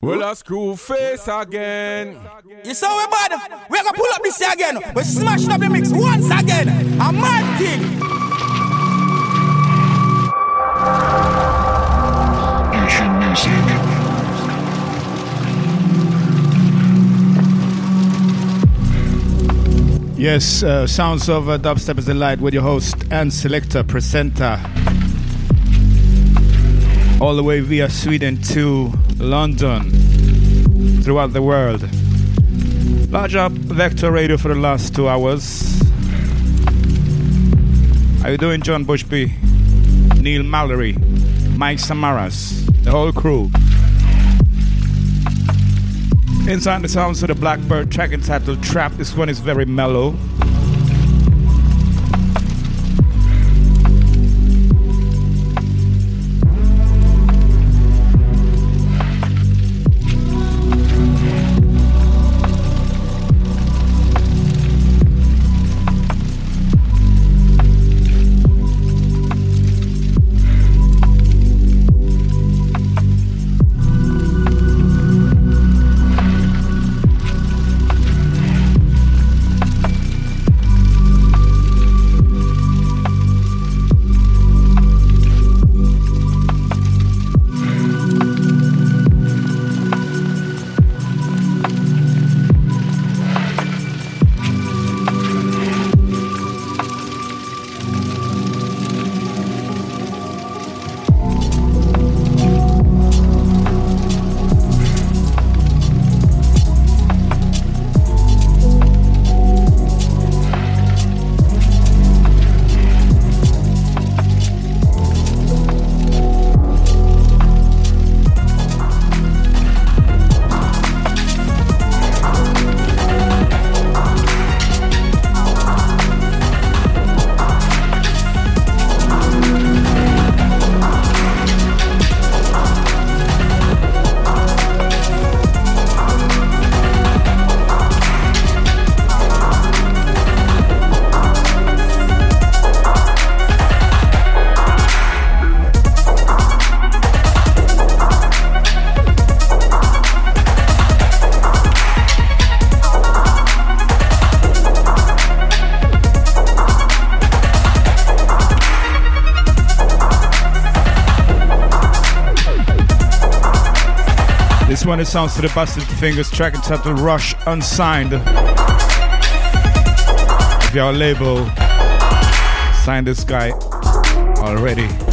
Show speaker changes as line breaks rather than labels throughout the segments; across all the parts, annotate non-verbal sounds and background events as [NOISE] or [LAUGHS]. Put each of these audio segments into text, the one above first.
Well, a screw face again.
You saw we bad? We're gonna pull up this year again. We're smashing up the mix once again. A mad thing.
Yes, uh, sounds of uh, dubstep is the light with your host and selector presenter all the way via Sweden to London, throughout the world. Large up Vector Radio for the last two hours. How you doing, John Bushby, Neil Mallory, Mike Samaras, the whole crew? Inside the sounds of the Blackbird track entitled Trap. This one is very mellow. Sounds to the Busted Fingers track entitled Rush Unsigned. If you're a label, sign this guy already.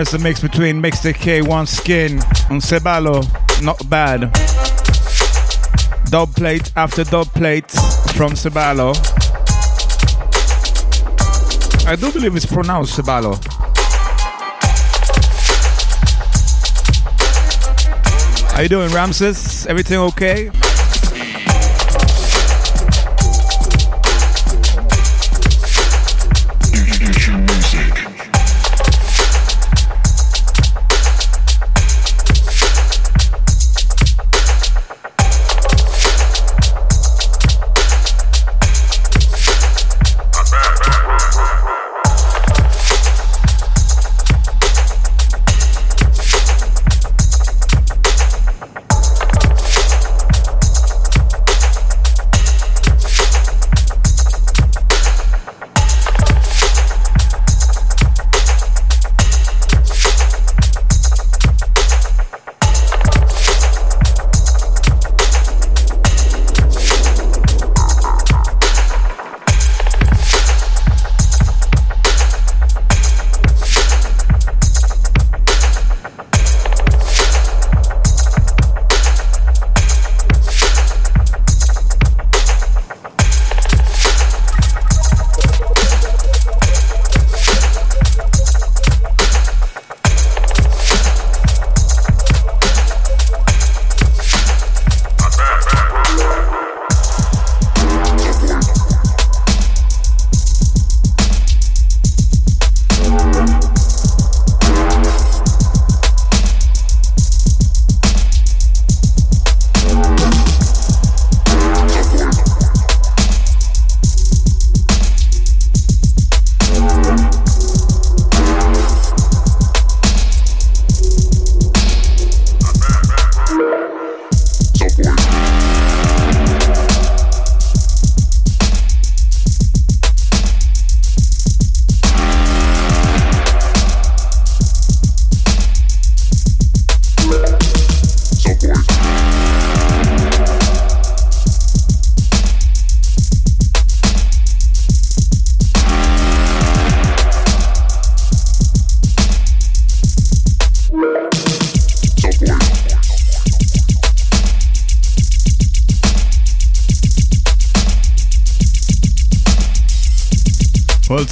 One is a mix between Mixed K, One Skin, and Ceballo. Not bad. Dub plate after dub plate from Ceballo. I do believe it's pronounced Ceballo. How you doing, Ramses? Everything okay?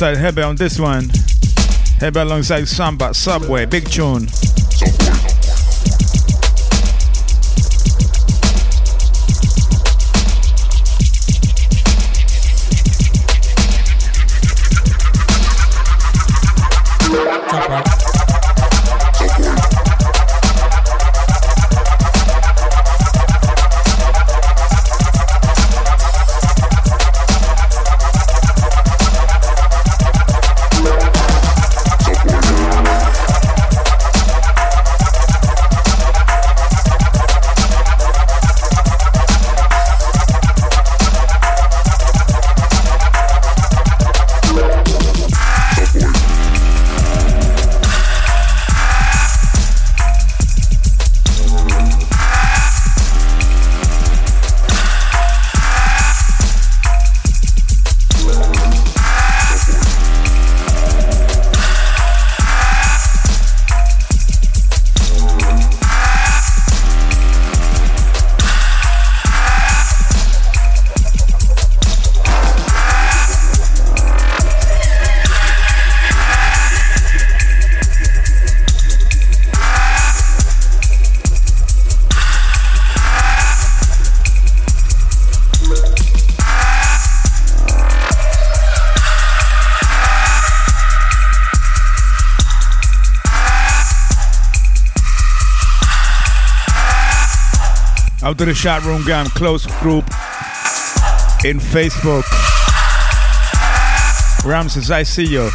Alongside Hebe on this one. Hebe alongside Samba, Subway, big tune. To the Chat Room Gang close group in Facebook. Ramses, I see you.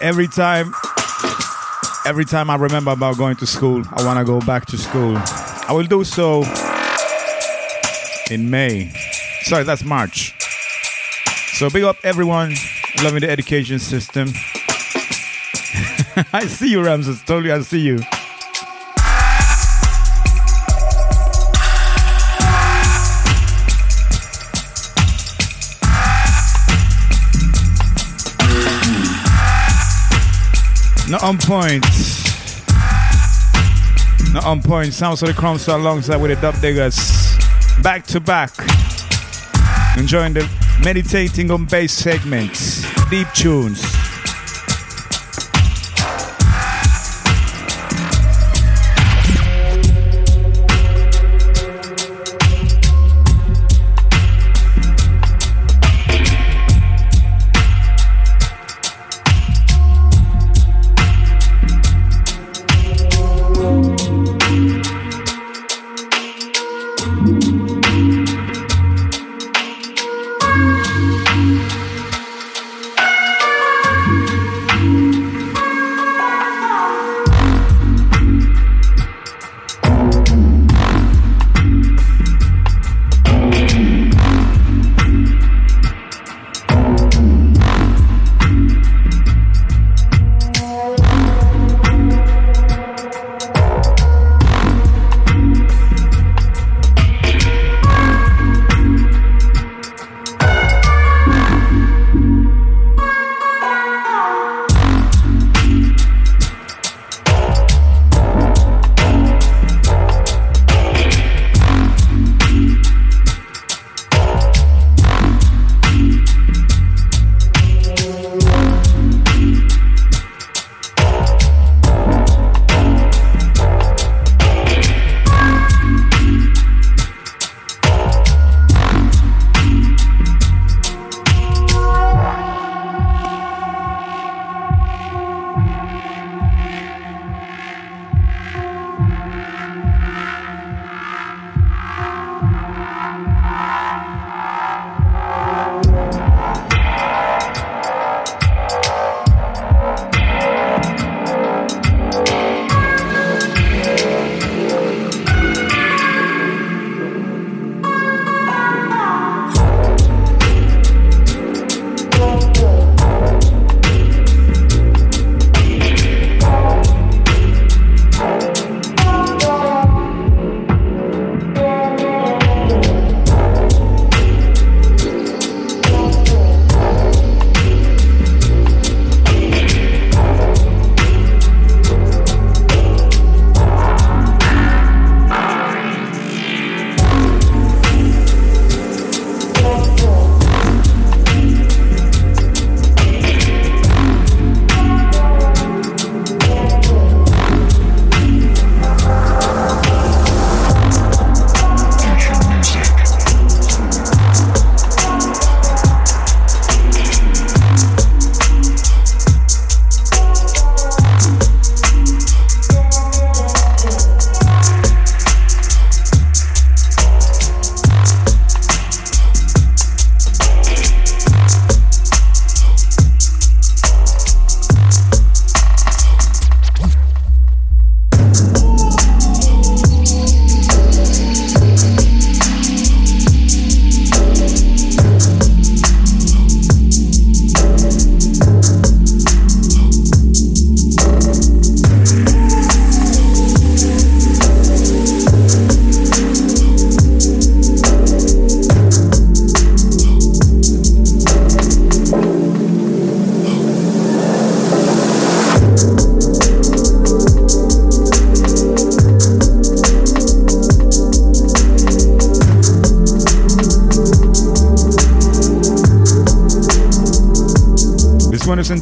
Every time every time I remember about going to school, I want to go back to school. I will do so in May. Sorry, that's March. So big up everyone loving the education system. [LAUGHS] I see you, Ramses. Totally, I see you. Not on point. Not on point. Sounds of the chrome Crumbs alongside with the Dub Diggers. Back to back. Enjoying the meditating on bass segments. Deep tunes.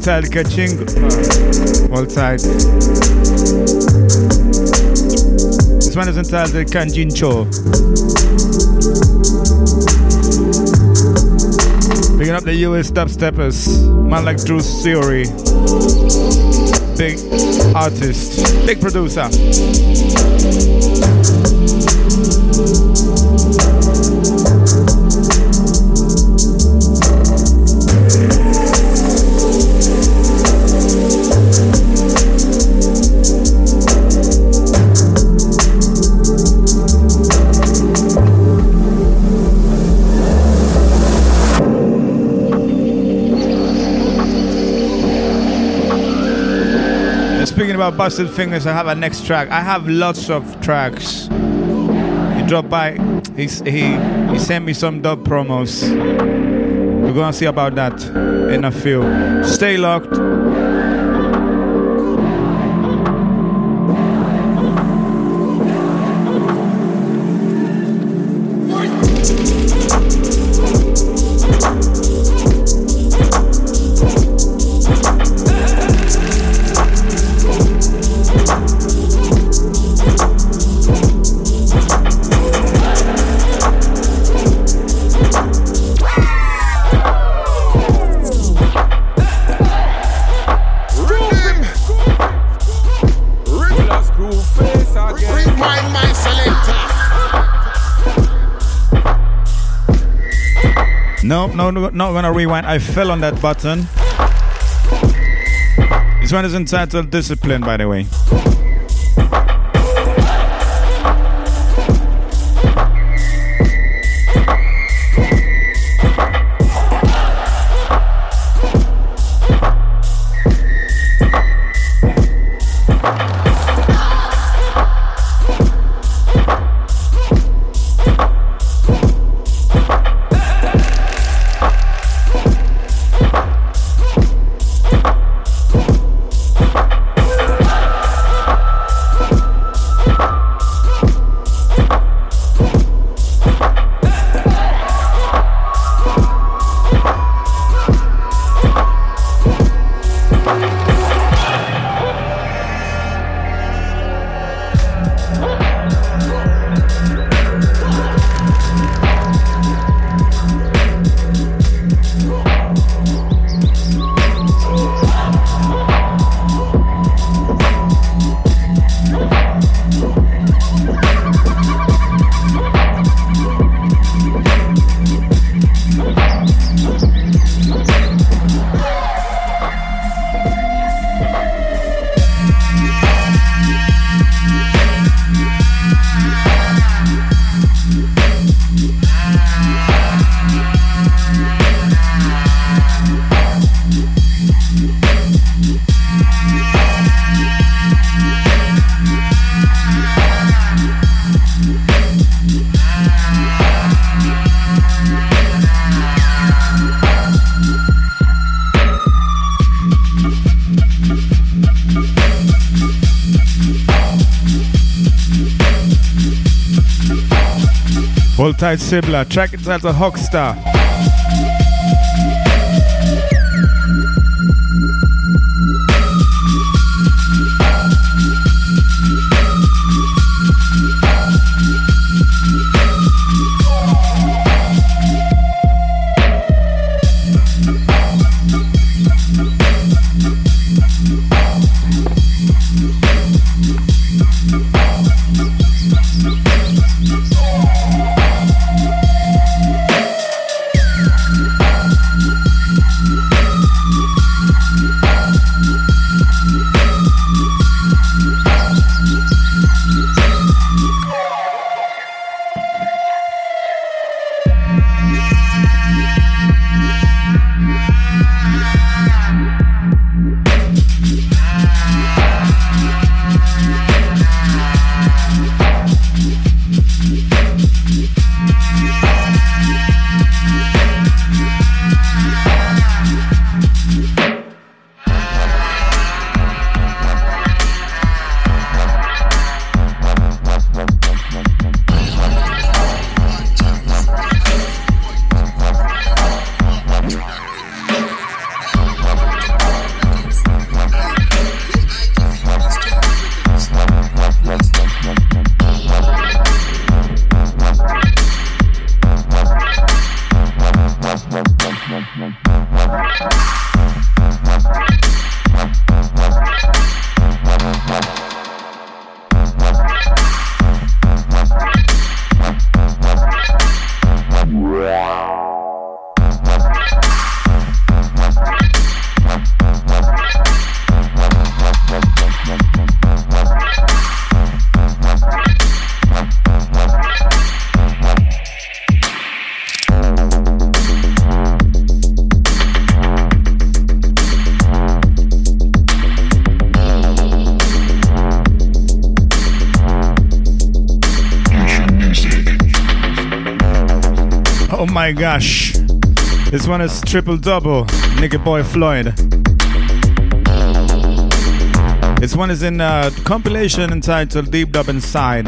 Entitled Kaching. Hold tight. This one is entitled "The Kanjincho. Picking up the US dubsteppers. Man like Drew Theory. Big artist. Big producer. About busted fingers, I have a next track. I have lots of tracks. He dropped by. He he he sent me some dub promos. We're gonna see about that in a few. Stay locked. No, no, not gonna rewind. I fell on that button. This one is entitled Discipline, by the way. Tight, Sibla. Track it as one is triple double. Nigga Boy Floyd. This one is in a compilation entitled Deep Dub Inside.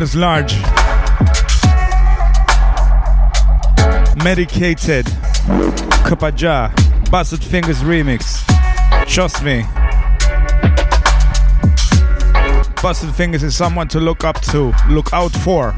One is large. Medicated. Kapaja. Busted Fingers remix. Trust me. Busted Fingers is someone to look up to, look out for.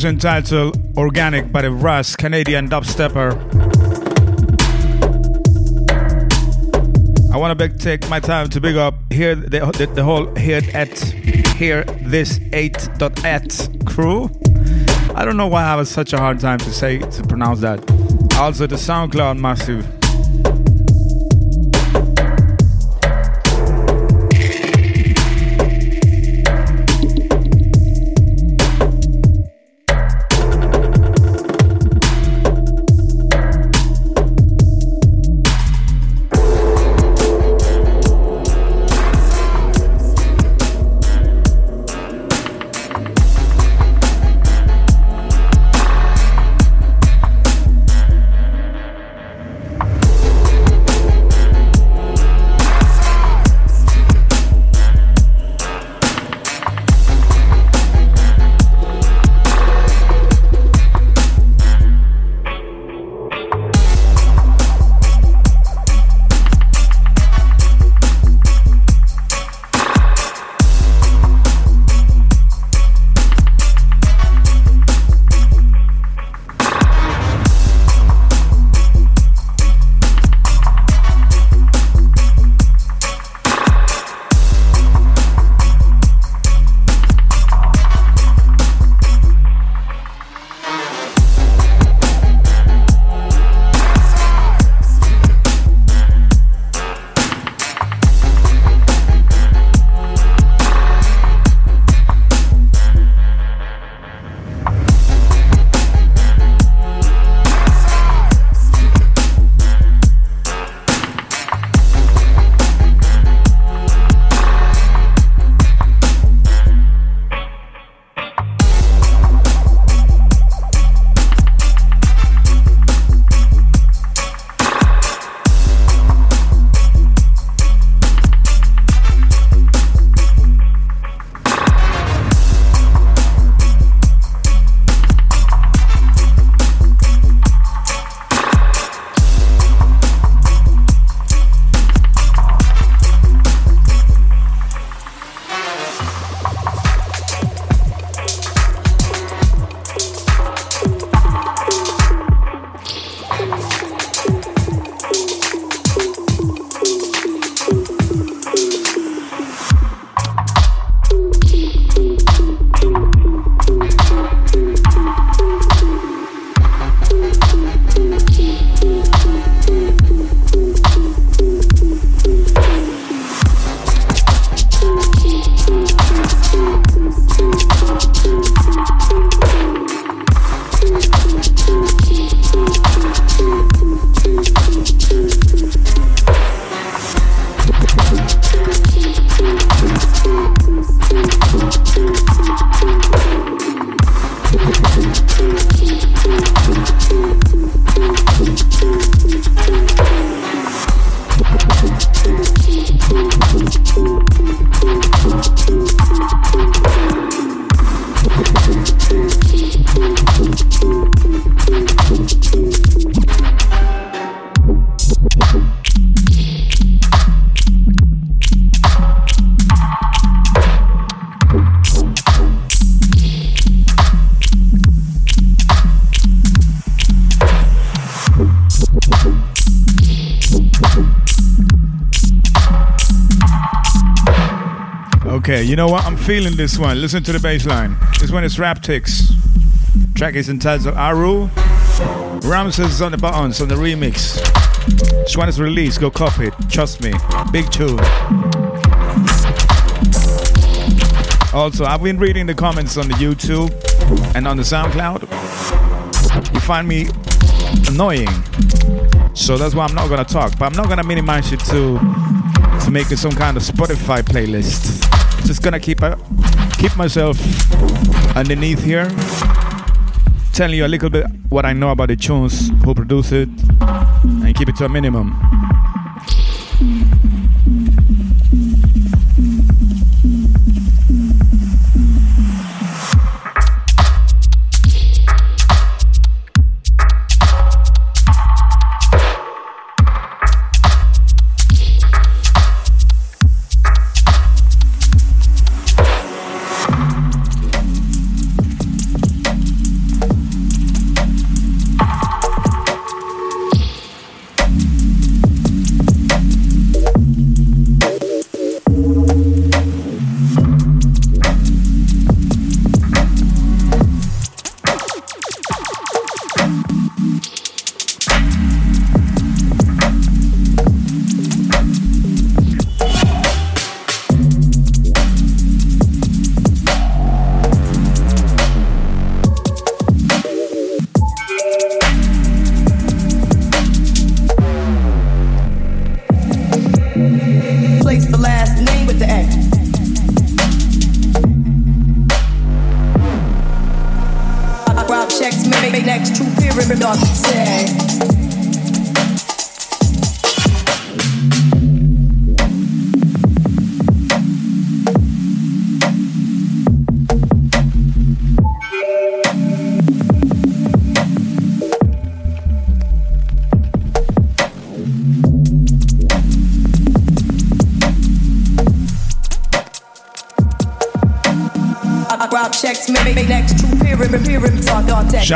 Is entitled Organic by the Russ, Canadian dubstepper. I want to take my time to big up here the, the, the whole here at here this 8.at crew. I don't know why I have such a hard time to say to pronounce that. Also the SoundCloud massive. Feeling this one. Listen to the bass line. This one is Raptix. Track is entitled Aru. Ramses is on the buttons on the remix. This one is released. Go copy it. Trust me. Big tune. Also, I've been reading the comments on the YouTube and on the SoundCloud. You find me annoying. So that's why I'm not gonna talk. But I'm not gonna minimize it to to make it some kind of Spotify playlist. Just gonna keep uh, keep myself underneath here, telling you a little bit what I know about the tunes, who produce it, and keep it to a minimum.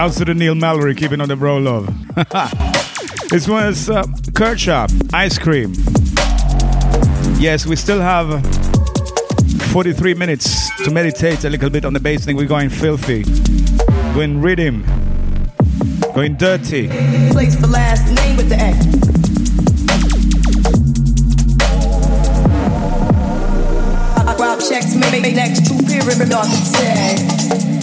Shouts to the Neil Mallory, keeping on the bro love. this one is uh, Shop, Ice Cream. Yes, we still have 43 minutes to meditate a little bit on the bass thing. We're going filthy, going rhythm, going dirty.
Place last name with the. Rob checks, next true period.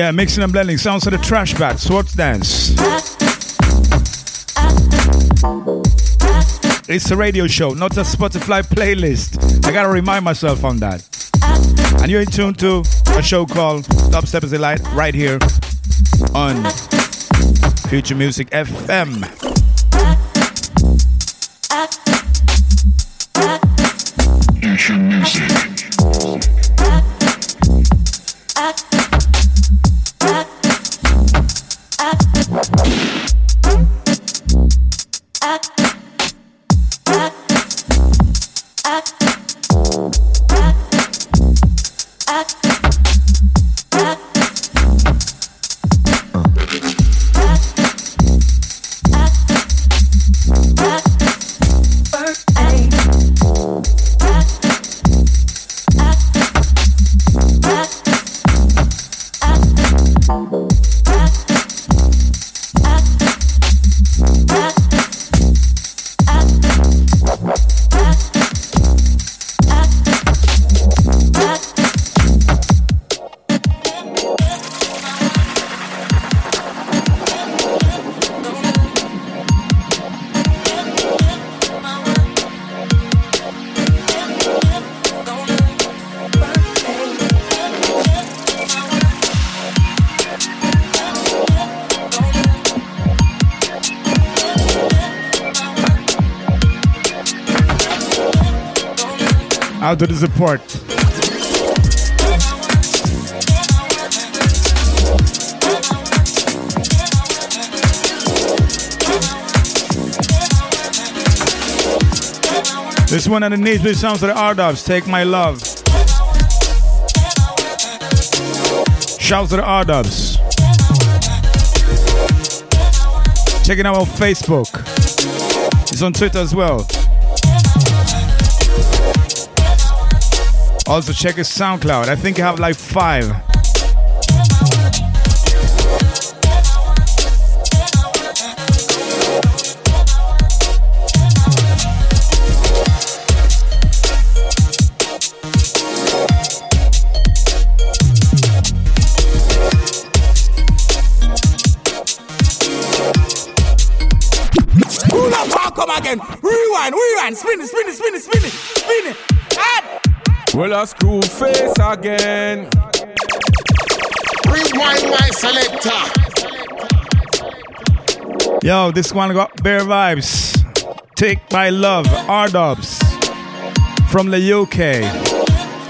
Yeah, mixing and blending. Sounds of the trash bag. Swords dance. It's a radio show, not a Spotify playlist. I gotta remind myself on that. And you're in tune to a show called Dubstep is Light right here on Future Music FM. To the support. This one underneath me sounds like R-Dubs, Take My Love. Shouts to the R-Dubs. Check it out on Facebook. It's on Twitter as well. Also, check his SoundCloud. I think I have like five.
Come Again. Rewind, rewind, spin it, spin it, spin it, spin it, spin it. Add.
Well, a screw face again.
Rewind my selector.
Yo, this one got bare vibes. Take my love, R Dubs from the UK.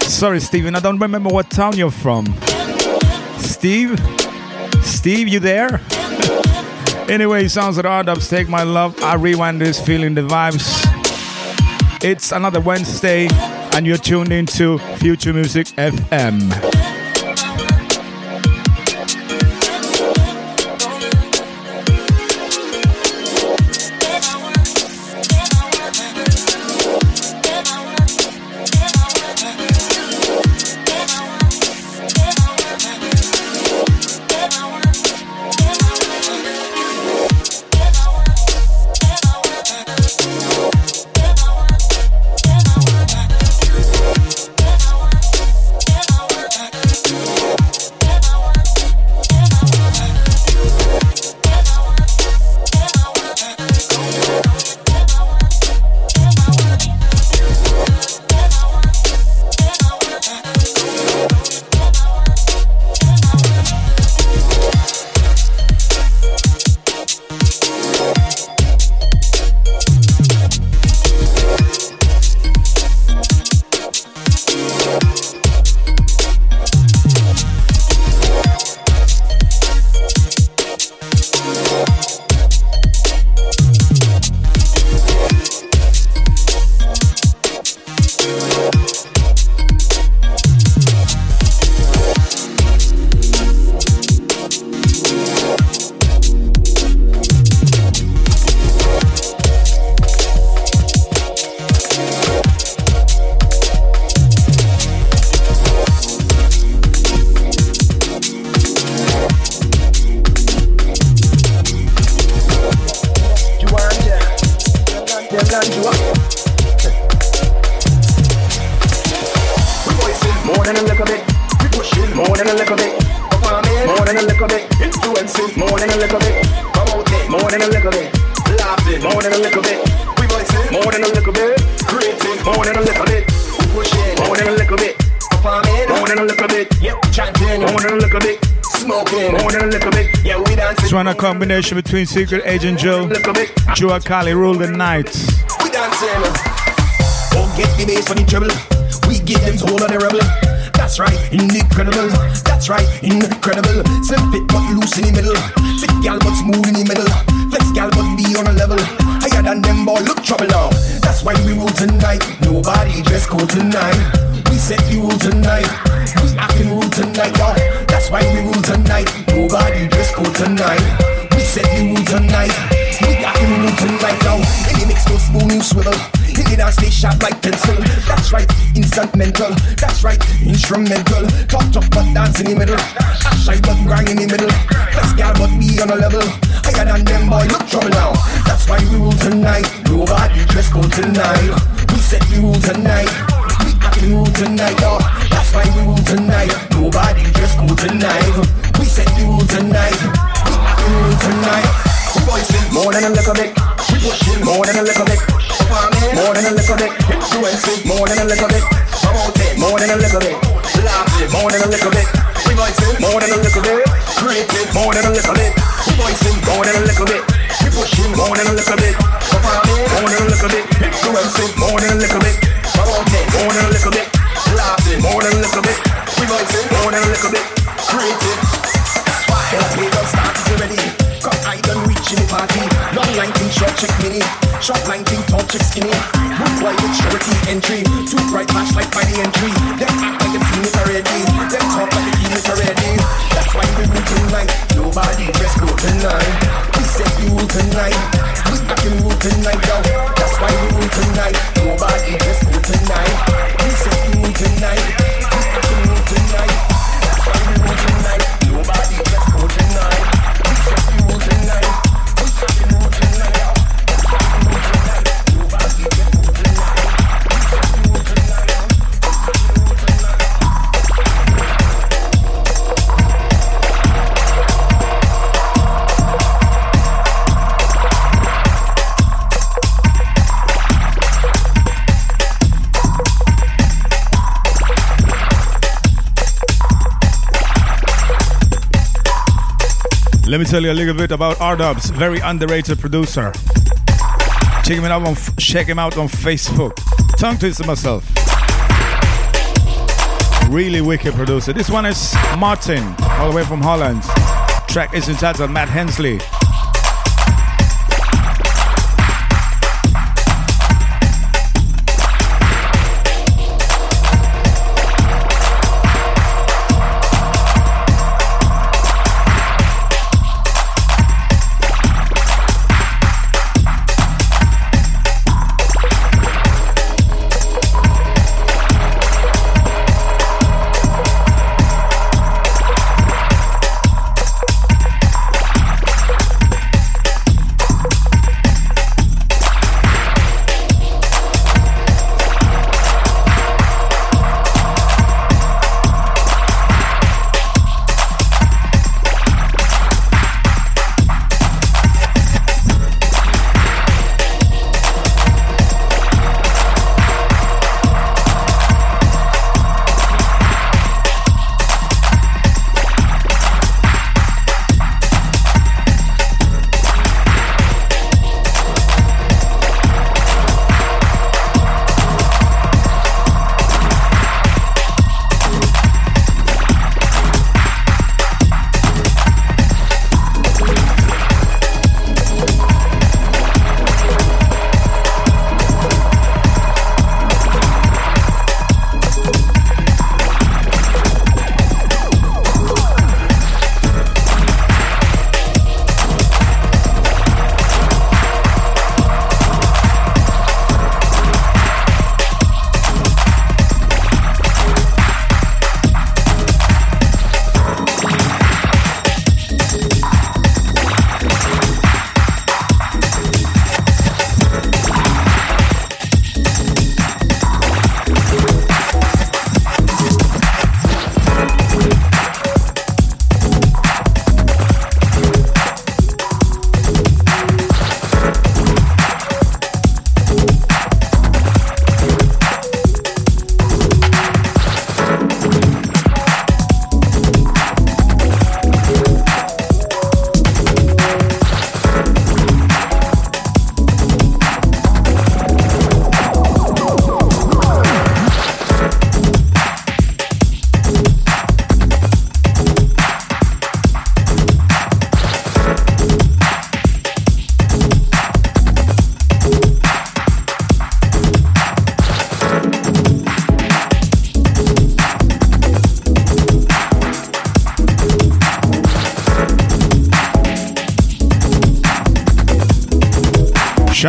Sorry, Steven, I don't remember what town you're from. Steve? Steve, you there? anyway, sounds like R Dubs, Take My Love. I rewind this, feeling the vibes. It's another Wednesday, and you're tuned into Future Music FM. Combination between Secret Agent Joe, Joe Kali rule the night.
We dancing. Eh, Don't get the bass on the treble. We give them soul on the rebel. That's right, incredible. That's right, incredible. Slim fit but loose in the middle. Fit gal but smooth in the middle. Flex gal but be on a level. Higher than them boy, look trouble now. That's why we rule tonight. Nobody dress code tonight. We set the rule tonight. We acting rule tonight, y'all. That's why we rule tonight. Nobody dress code tonight set the mood tonight. We got the mood tonight now. Any mix no spoon you swivel. Any dance stay sharp like pencil. That's right, instant mental. That's right, instrumental. Talk tough but dance in the middle. Ash shy but grind in the middle. Flex gal but be on a level. Higher than them boy, look trouble now. That's why we rule tonight. Nobody dress code tonight. We set the rule tonight. We got the rule tonight, y'all. That's why we rule tonight. Nobody dress code tonight. We set the rule tonight mm, tonight. More than a little bit. More than a little bit. More than a little bit. More than a little bit. More than a little bit. More than a little bit. More than a little bit. More than a little bit. More than a little bit. More than a little bit. More than a little bit. More than a little bit. More than a little bit. More than a little bit. More than a little bit. Creating Cause already. Cause I done reaching the party. Long line thing, short chick mini. Short line thing, tall chick skinny. Boot boy with charity entry. Two bright flashlight by the entry. Them act like they seen it already. Them talk like they seen it already. That's why we rule tonight. Nobody dress code tonight. We set the rule tonight. We acting rule tonight, yo. That's why we rule tonight. Nobody dress code tonight.
Let me tell you a little bit about R Dubs, very underrated producer. Check him out on check him out on Facebook. Tongue twister myself. Really wicked producer. This one is Martin, all the way from Holland. Track is entitled Matt Hensley.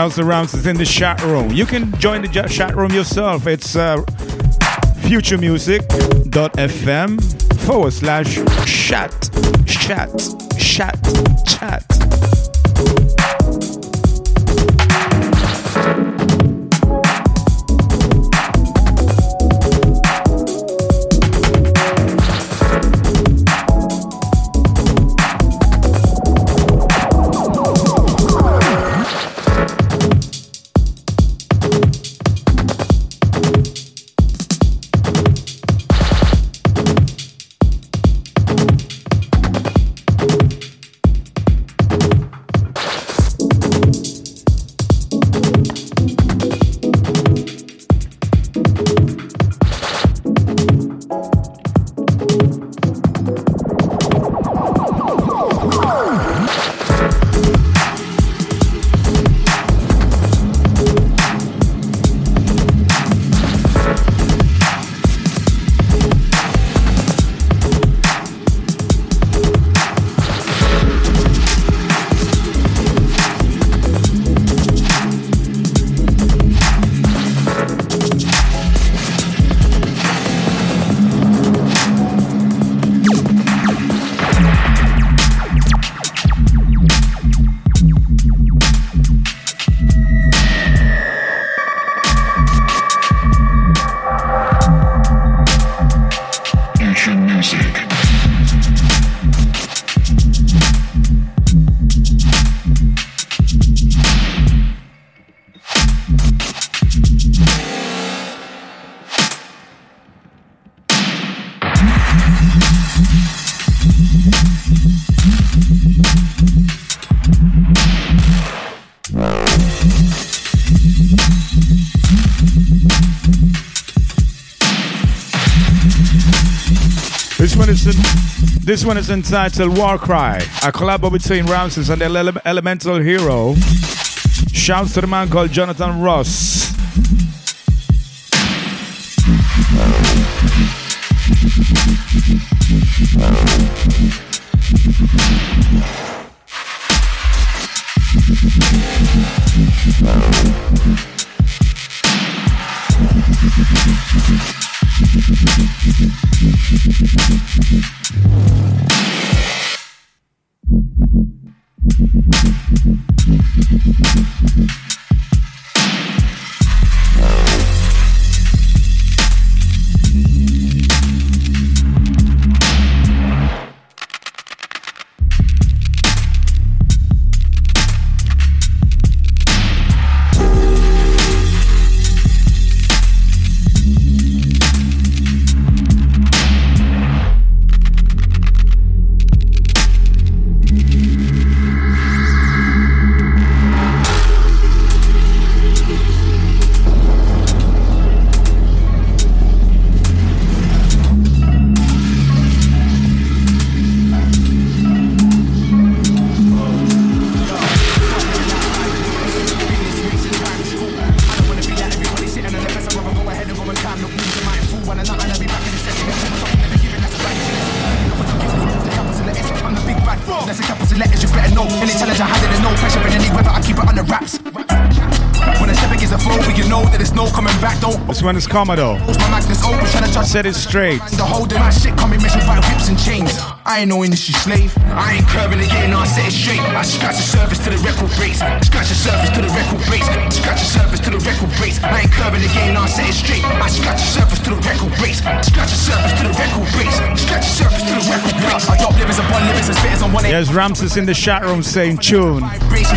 Shouts around is in the chat room. You can join the chat room yourself. It's uh, futuremusic.fm forward slash chat, chat, chat, chat. This one is entitled War Cry, a collab between Ramses and the Ele- Elemental Hero. Shouts to the man called Jonathan Ross.
Don't
is Commodore.
close my Magnus open, trying to judge.
Set it straight.
The whole day, my shit coming measured by whips and chains. I ain't no industry slave. I ain't curving again, I set it straight. I scratch the surface to the record breaks. Scratch the surface to the record breaks. Scratch the surface to the record breaks. I ain't curving again, I set it straight. I scratch the surface to the record breaks. Scratch the surface to the record breaks. Scratch the surface to the record breaks. I drop livers upon livers and spitters on one.
There's Ramses in the chat room saying tune.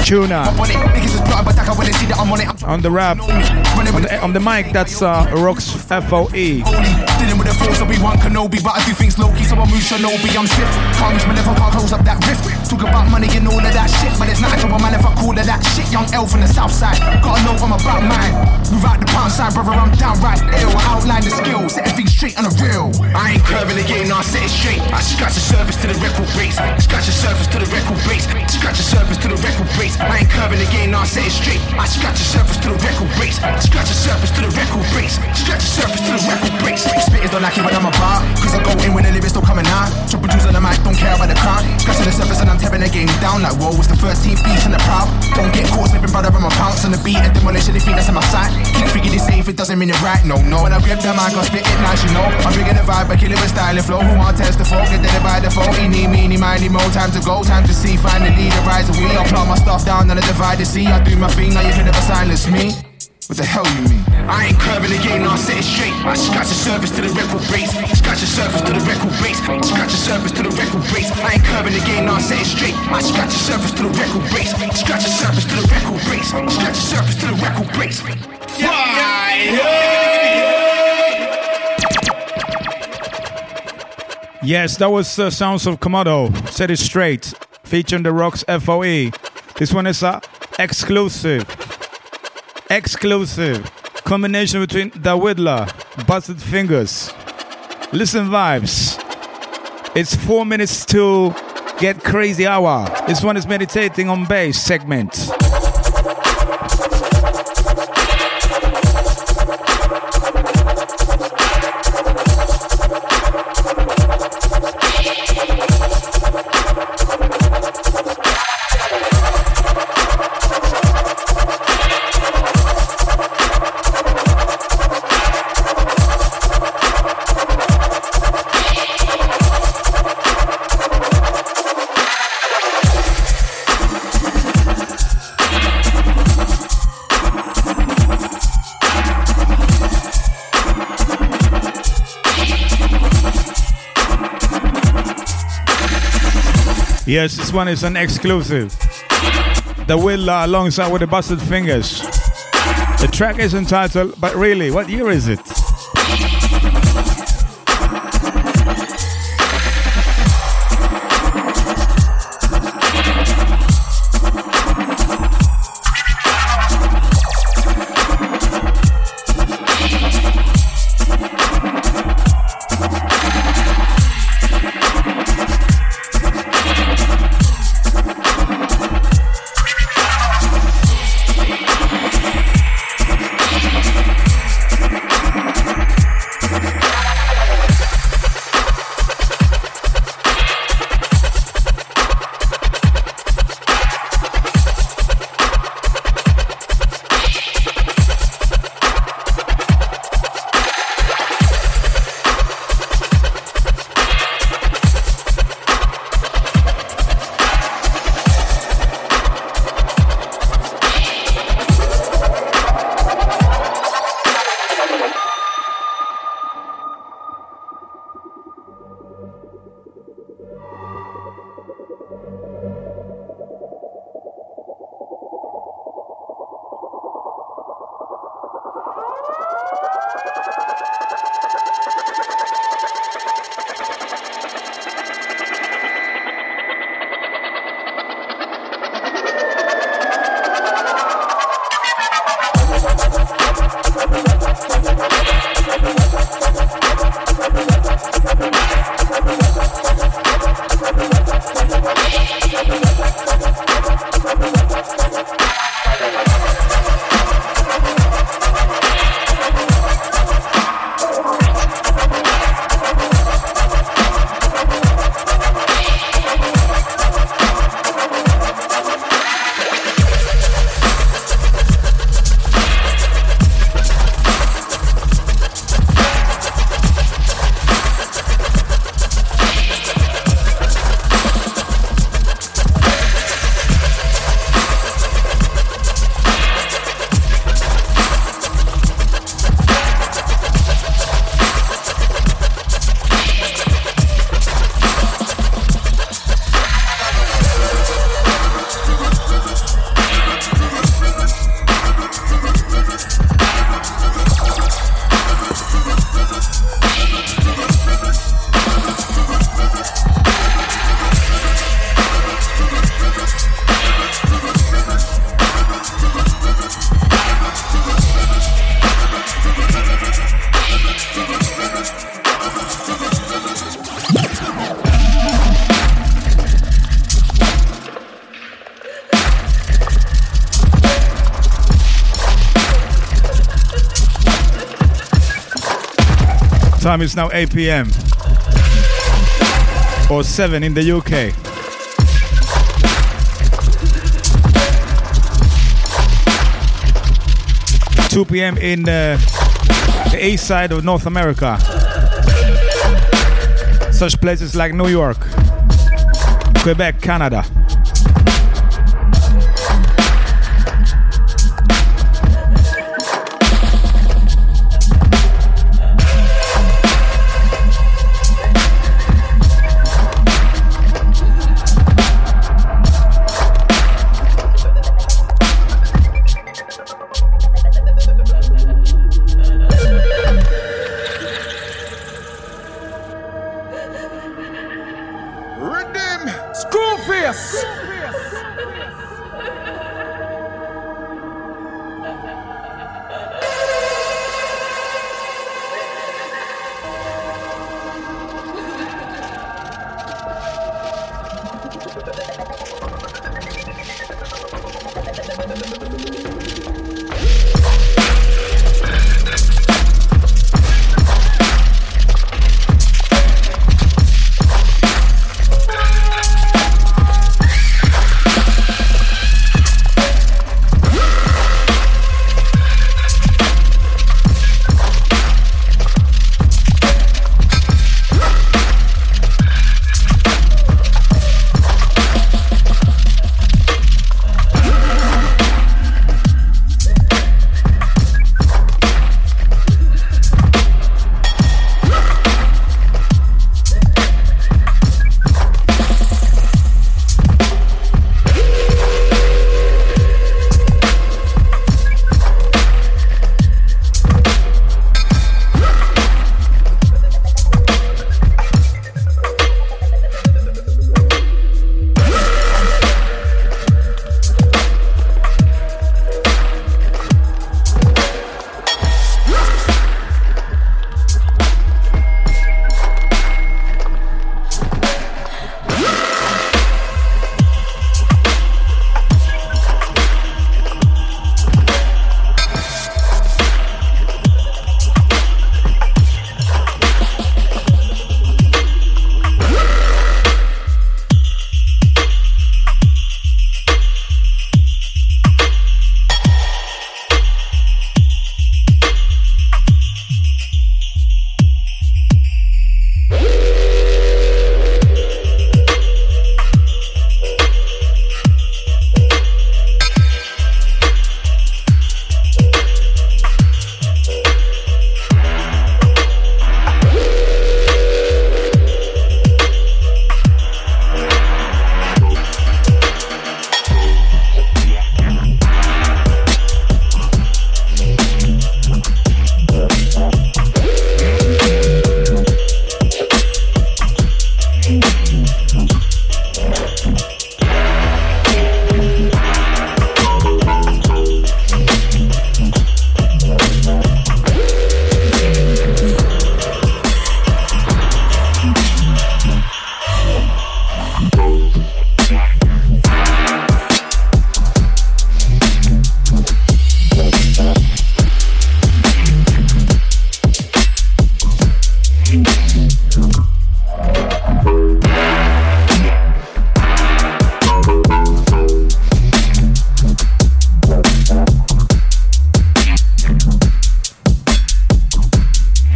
Tuna.
On it. Niggas is plotting, but I can when they see that I'm on. I'm
the rap, on the, on the mic, that's uh, Rox FOE.
Dealing with the force of one Kenobi, but I do things low key, so I move Shinobi. I'm swift, can't reach my level, can't close up that rift. Talk about money and all of that shit, but it's not to a man if I call it that shit. Young elf from the south side, gotta know I'm about mine. Without the pound sign, brother, I'm downright ill. I outline the skills, set everything straight on the real. I ain't curving the game, no, I set it straight. I scratch the surface to the record breaks, scratch the surface to the record breaks, scratch the surface to the record breaks. I ain't curving the game, no, I set it straight. I scratch the surface to the record breaks, scratch the surface to the record breaks, scratch the surface to the record breaks. Spitters don't like it when I'm about, cause I go in when the lyrics still coming out. Triple juice on the mic, don't care about the crowd. Scratching the surface and I'm tearing the game down like whoa, it's the 13th piece in the proud. Don't get caught slipping, brother, I'm a pounce on the beat and demolition. They think that's in my sight. Can't figure this safe, it doesn't mean it right. No, no. When I grip the mic, I spit it nice, you know. I'm bringing the vibe, I kill it with style and flow. Who want test the folk? Get dead by the phone. Eeny, meeny, miny, mo. Time to go, time to see. Finally, the rise of we. I plant my stuff down on the divide to see. I do my thing, now you can never silence me. What the hell you mean? I ain't curving the game, no, I set it straight. I scratch the surface to the record breaks. Scratch the surface to the record breaks. Scratch the surface to the record breaks. I ain't curving the game, no, I set it straight. I scratch the surface to the record breaks. Scratch the surface to the record breaks. Scratch the surface to the record breaks.
Yes, that was uh, Sounds of Komodo. Set it straight. Featuring the Rocks FOE. This one is a exclusive. Exclusive. Combination between the Whittler, Busted Fingers. Listen vibes. It's four minutes to get crazy hour. This one is meditating on bass segment. Yes, this one is an exclusive. The Will uh, alongside with the Busted Fingers. The track is entitled, but really, what year is it? Time is now 8 p.m. or 7 in the UK. Two p.m. in the, the east side of North America. Such places like New York, Quebec, Canada.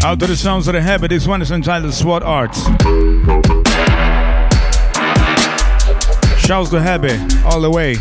Out to the sounds of the habit. This one is entitled SWAT Arts. Shouts to Habit all the way.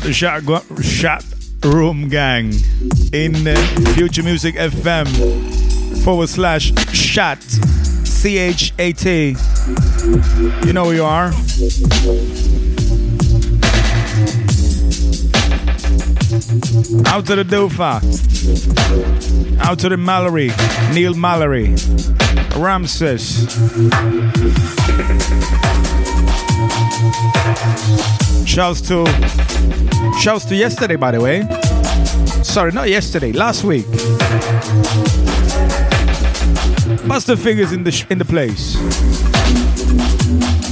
The shot, shot room gang in uh, Future Music FM forward slash chat C H A T. You know who you are. Out to the Dofa. Out to the Mallory. Neil Mallory. Ramses. Shouts to shouts to yesterday, by the way. Sorry, not yesterday, last week. Buster figures in the in the place.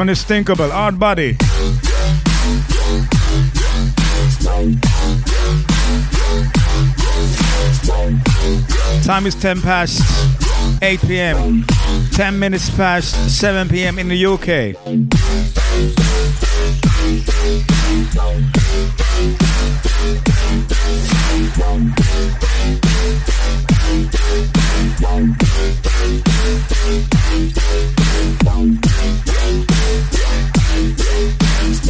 one is thinkable. Hard body. Time is 10 past 8 p.m. 10 minutes past 7 p.m. in the UK. Yeah,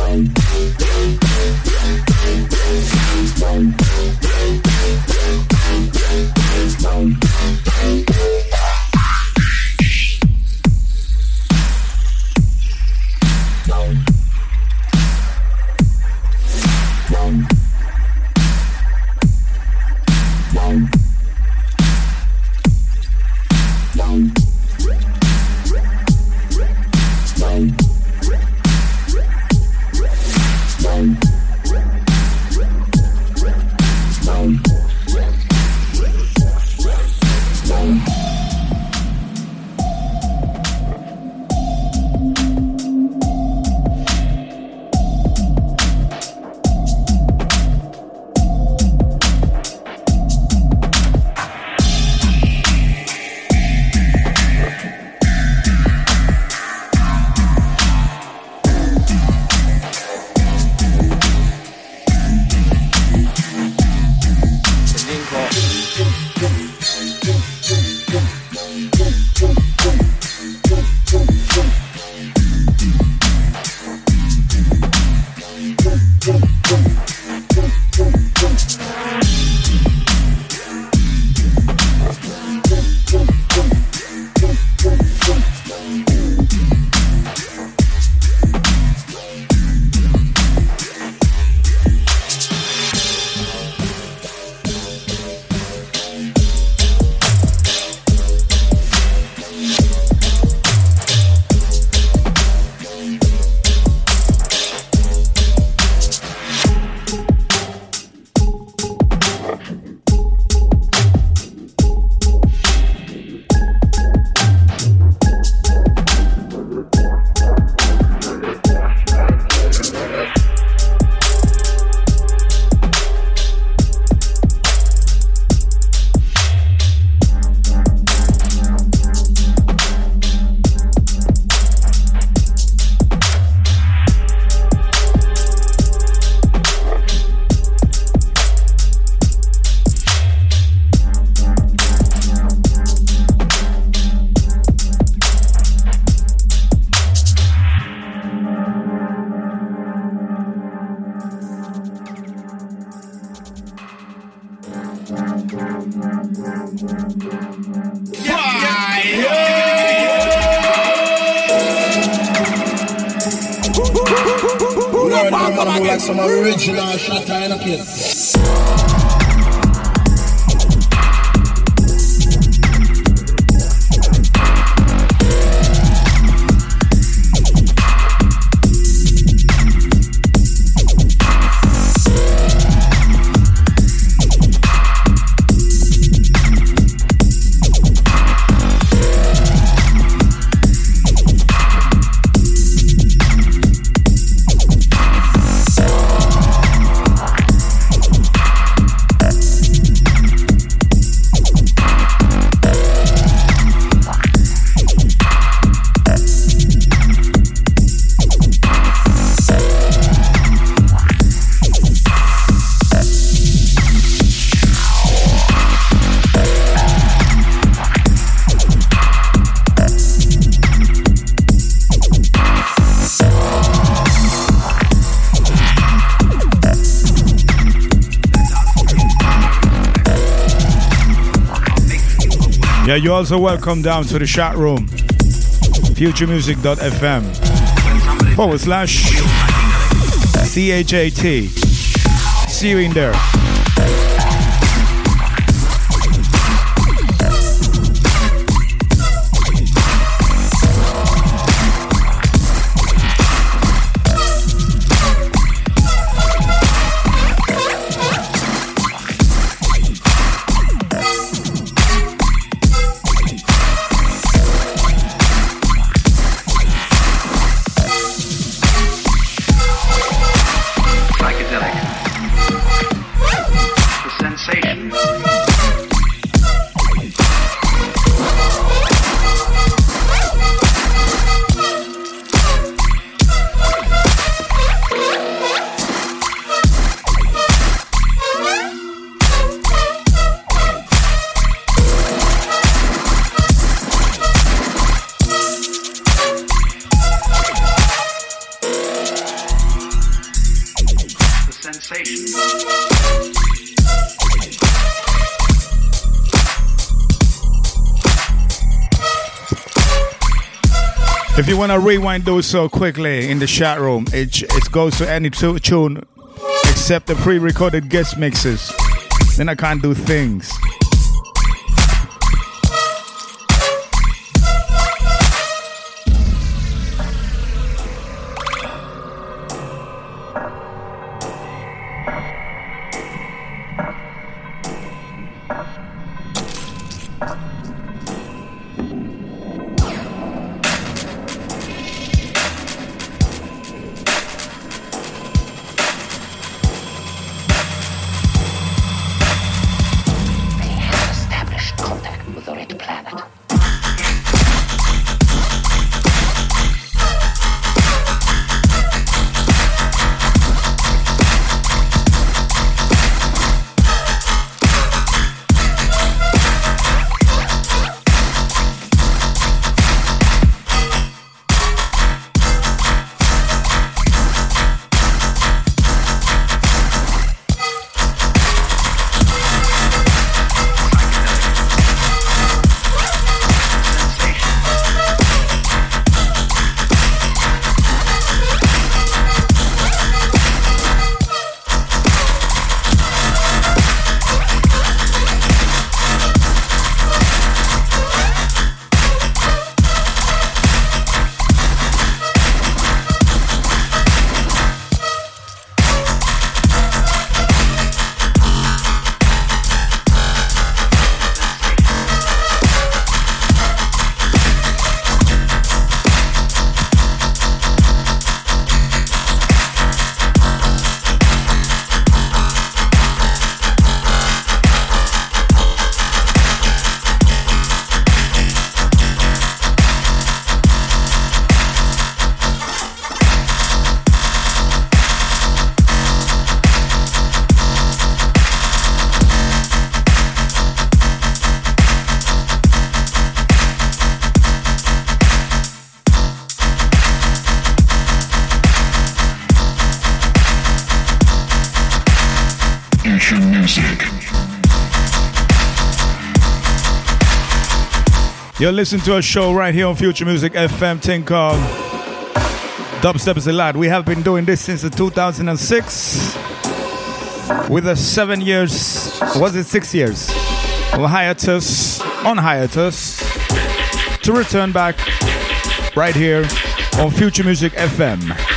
you're also welcome down to the chat room. Futuremusic.fm forward slash CHAT. See you in there. Rewind those so quickly in the chat room, it, it goes to any tune except the pre-recorded guest mixes. Then I can't do things. You're listening to a show right here on Future Music FM called Dubstep is a Lad. We have been doing this since the 2006 with a seven years, was it six years? On hiatus, on hiatus to return back right here on Future Music FM.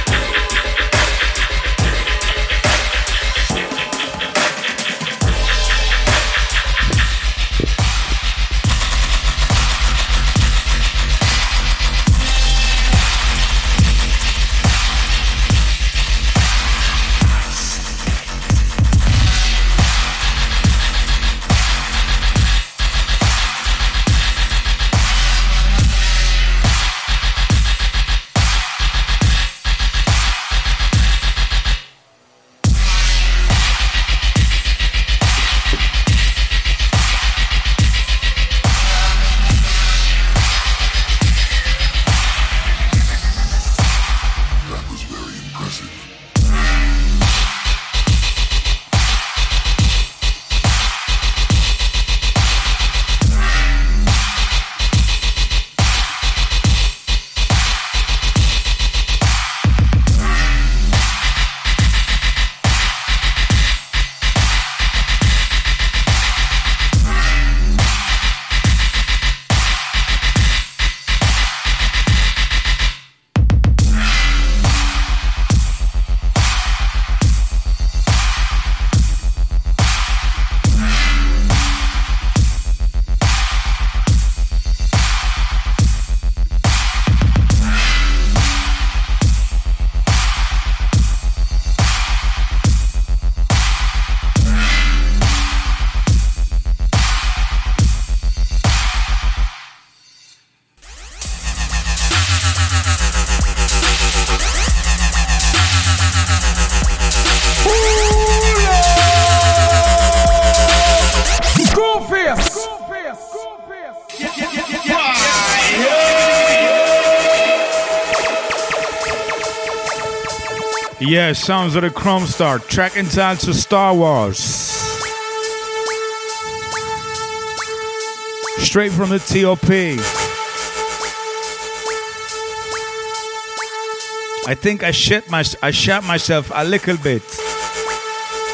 Sounds of the Chrome Star, track entitled to Star Wars. Straight from the TOP. I think I shit my I shot myself a little bit.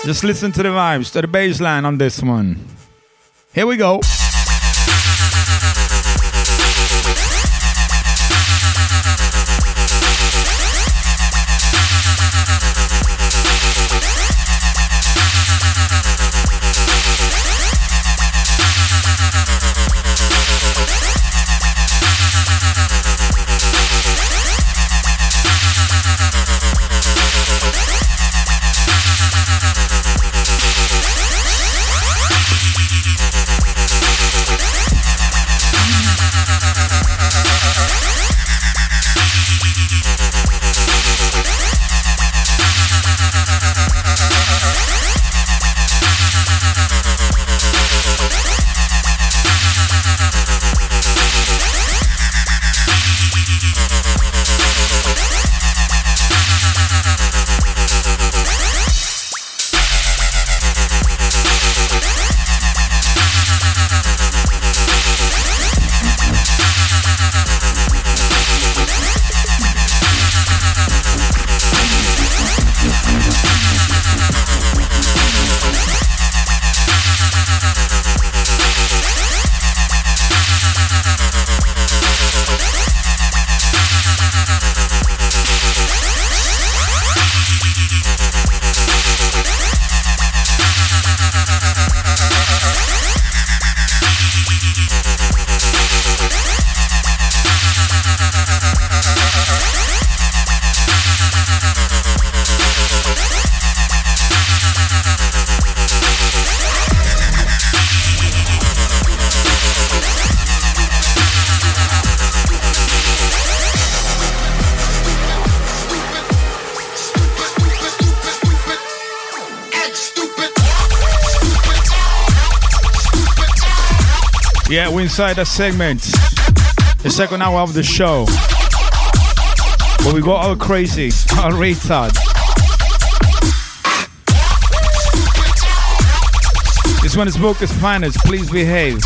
Just listen to the vibes, to the bass line on this one. Here we go. Yeah, we're inside the segment. The second hour of the show. Where we got all crazy, [LAUGHS] all retard. This one is Book's finest. Please behave.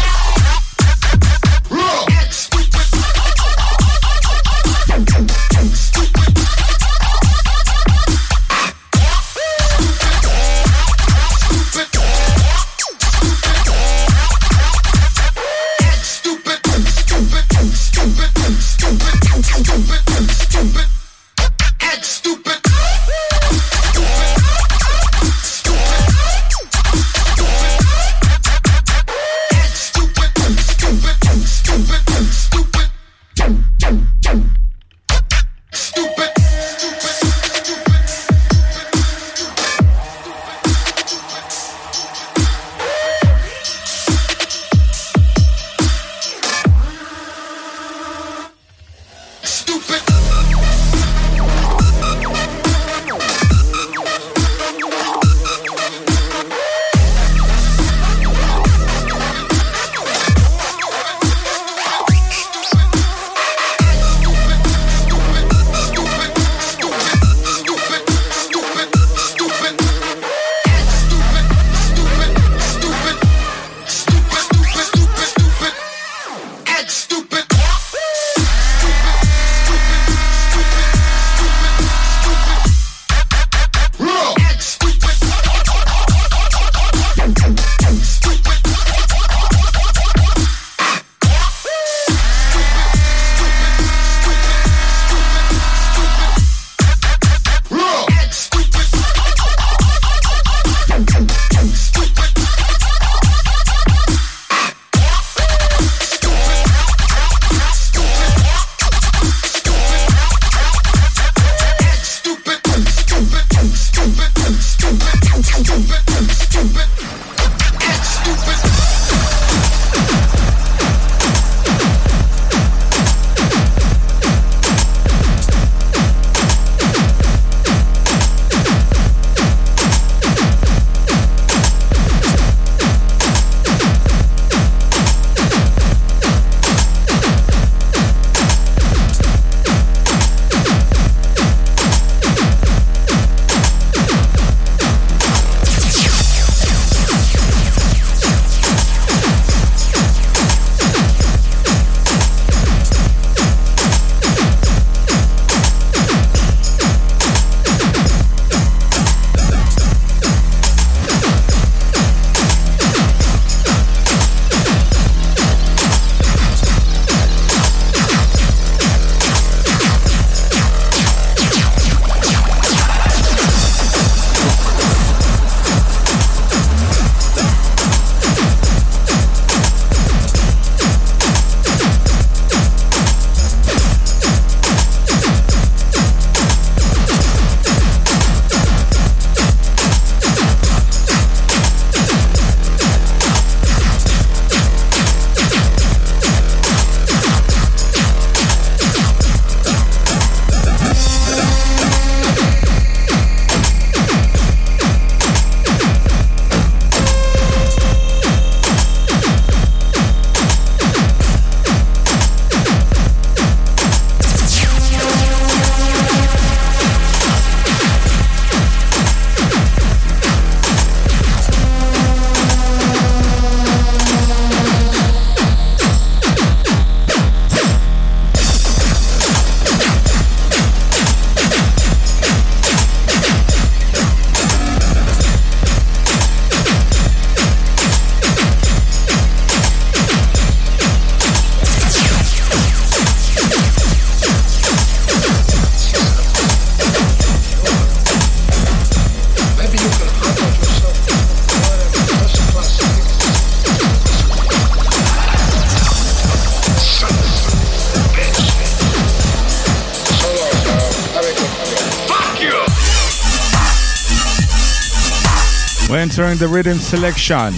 Entering the rhythm selection.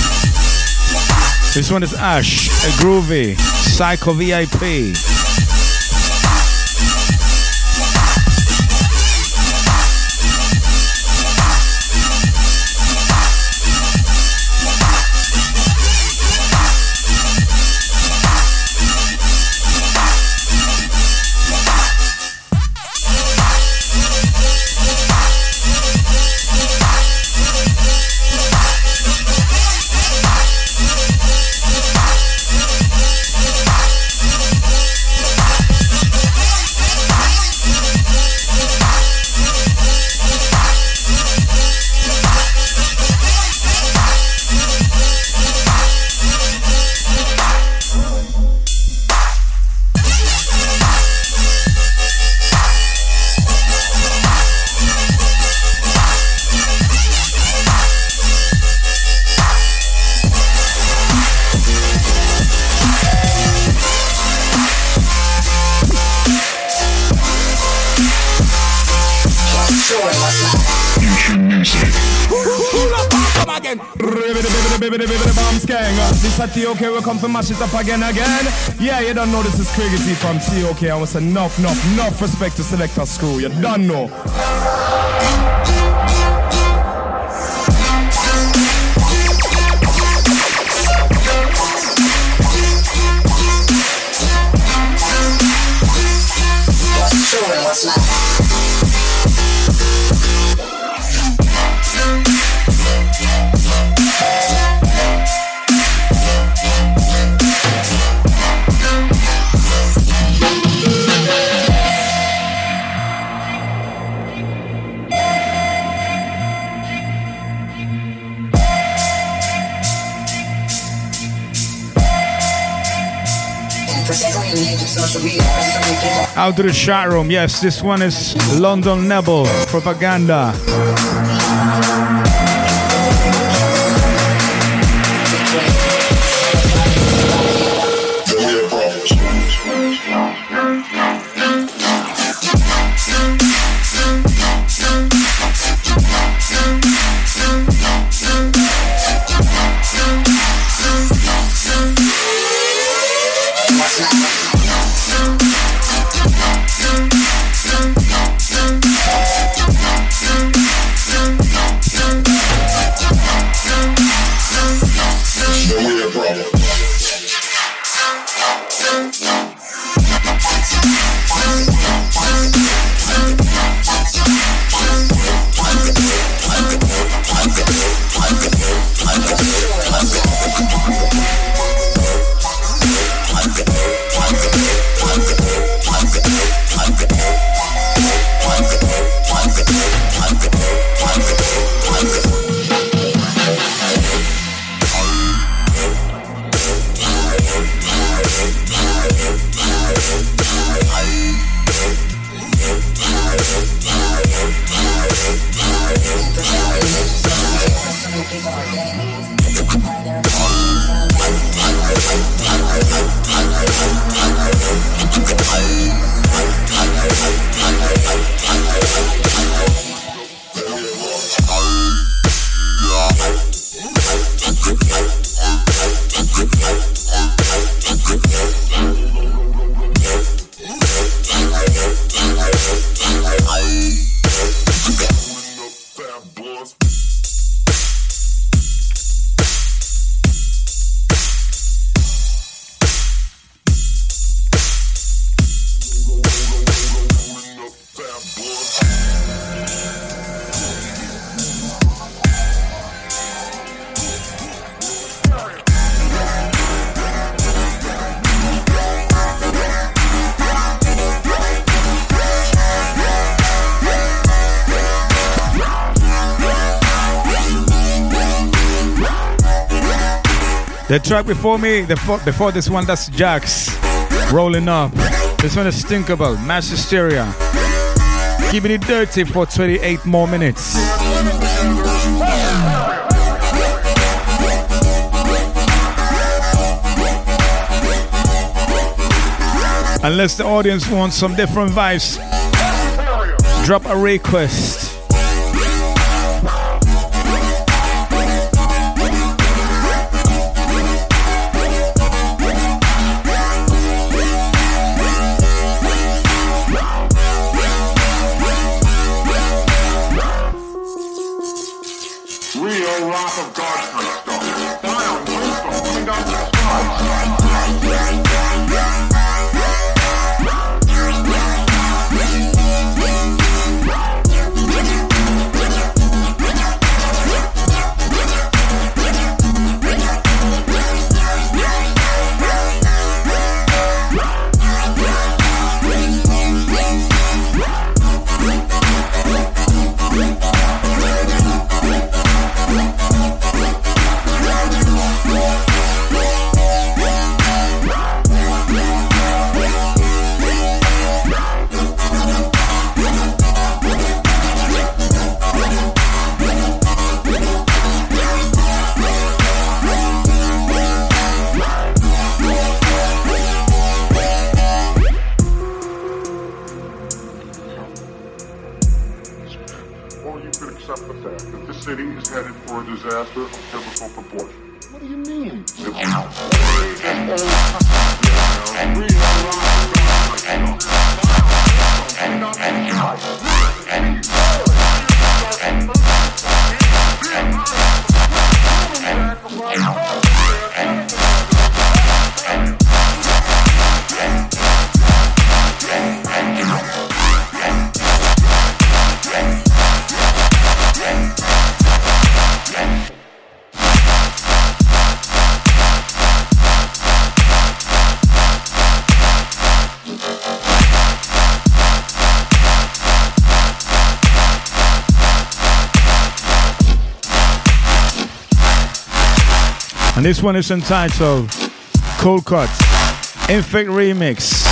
This one is Ash, a groovy, Psycho VIP.
To mash it up again, again. Yeah, you don't know this is T from TOK. I was enough, enough, enough respect to select Selector Screw. You don't know. Out to the chat room. Yes, this one is London Nebel propaganda. Track before me, the before this one, that's Jax rolling up. This one is Stinkable, Mass Hysteria. Keeping it dirty for 28 more minutes. Unless the audience wants some different vibes, drop a request.
You could accept the fact that the city is headed for a disaster of biblical proportion. What do you mean?
And this one is entitled Cold Cuts Infect Remix.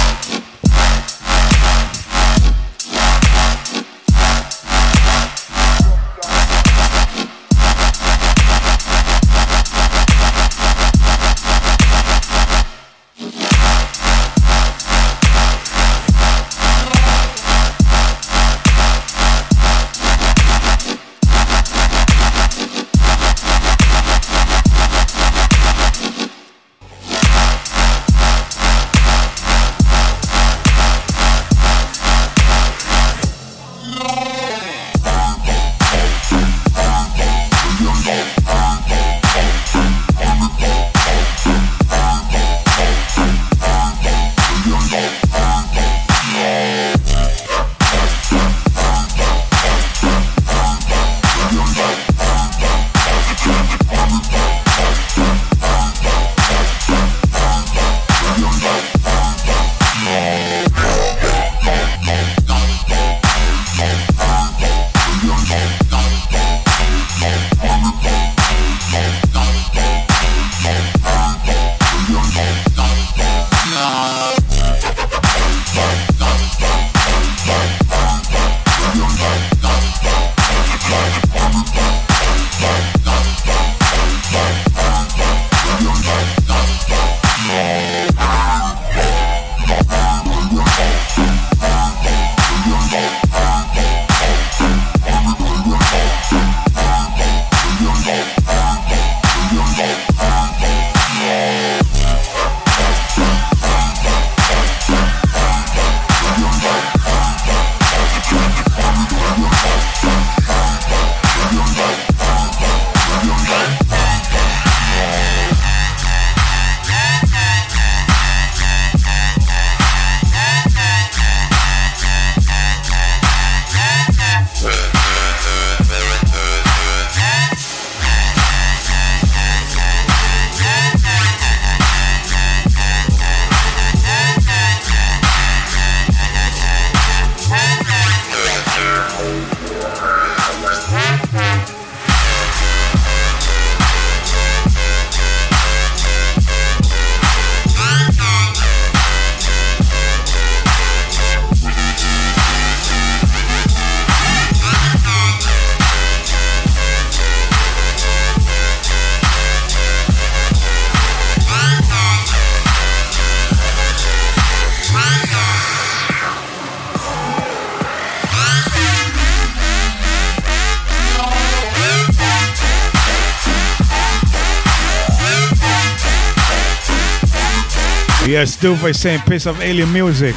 Yes, Duve saying piece of alien music.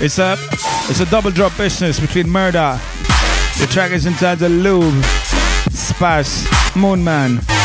It's a it's a double drop business between Murder. The track is entitled "The Lube.
Spas, Moonman.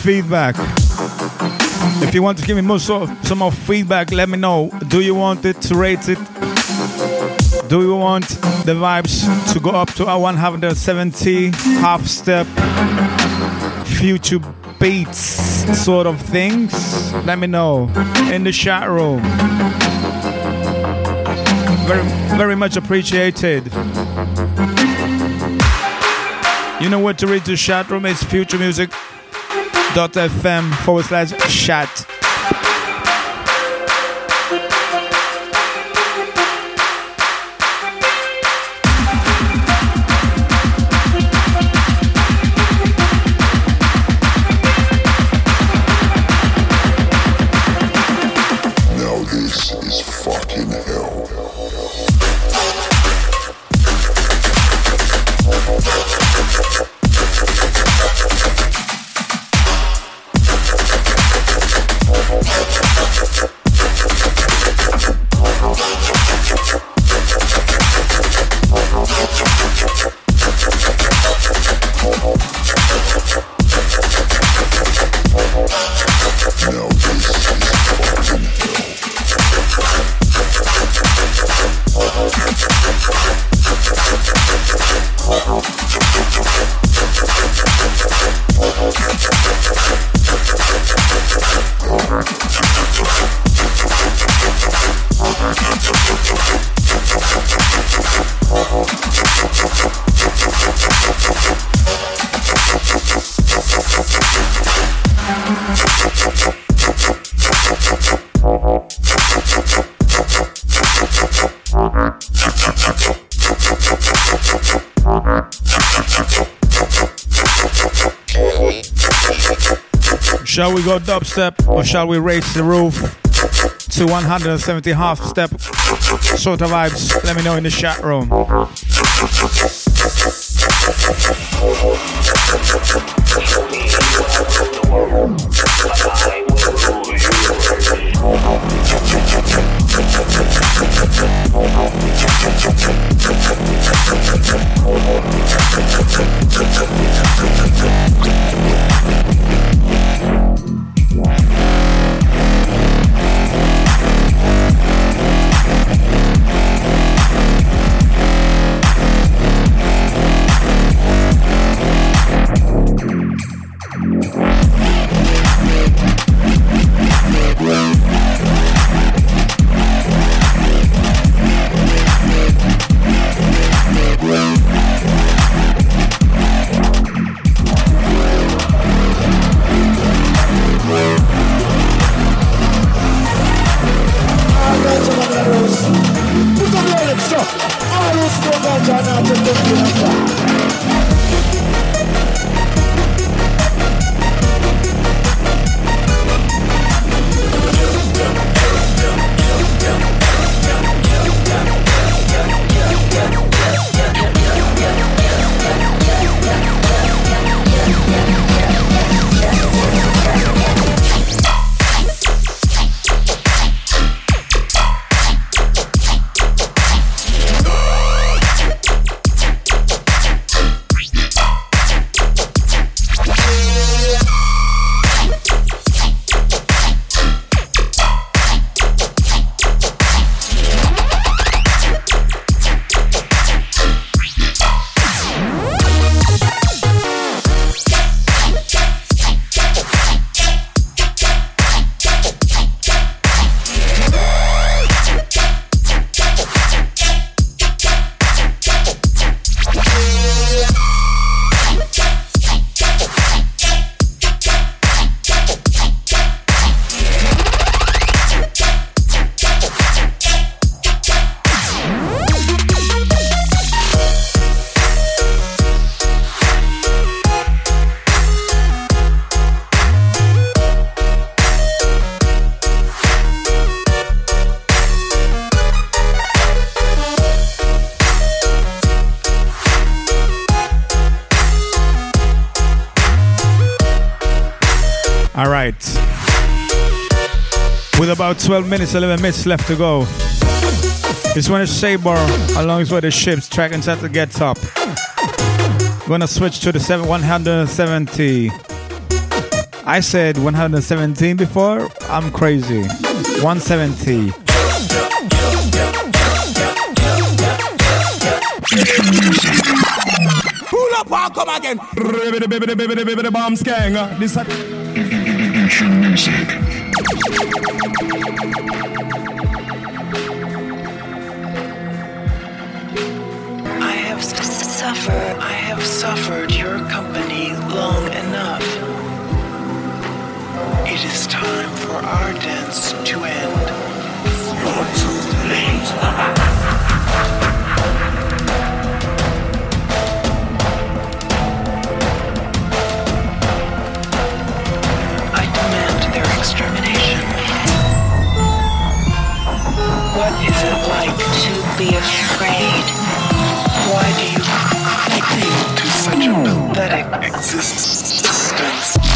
Feedback. If you want to give me more some more feedback, let me know. Do you want it to rate it? Do you want the vibes to go up to a 170 half step future beats sort of things? Let me know in the chat room. Very, very much appreciated. You know what to read the chat room? It's future music fm forward slash chat. Shall we go dubstep or shall we raise the roof to 170 half step sort of vibes? Let me know in the chat room. 12 minutes, 11 minutes left to go. This one is Sabre, along with the ships, track and set to get top. Gonna switch to the seven, 170. I said 117 before. I'm crazy. 170.
Pull up and come again.
Bomb skank. This
I have suffered. I have suffered your company long enough. It is time for our dance to end. I demand their extermination. What is it like to be afraid? Why do you cling to such a pathetic existence?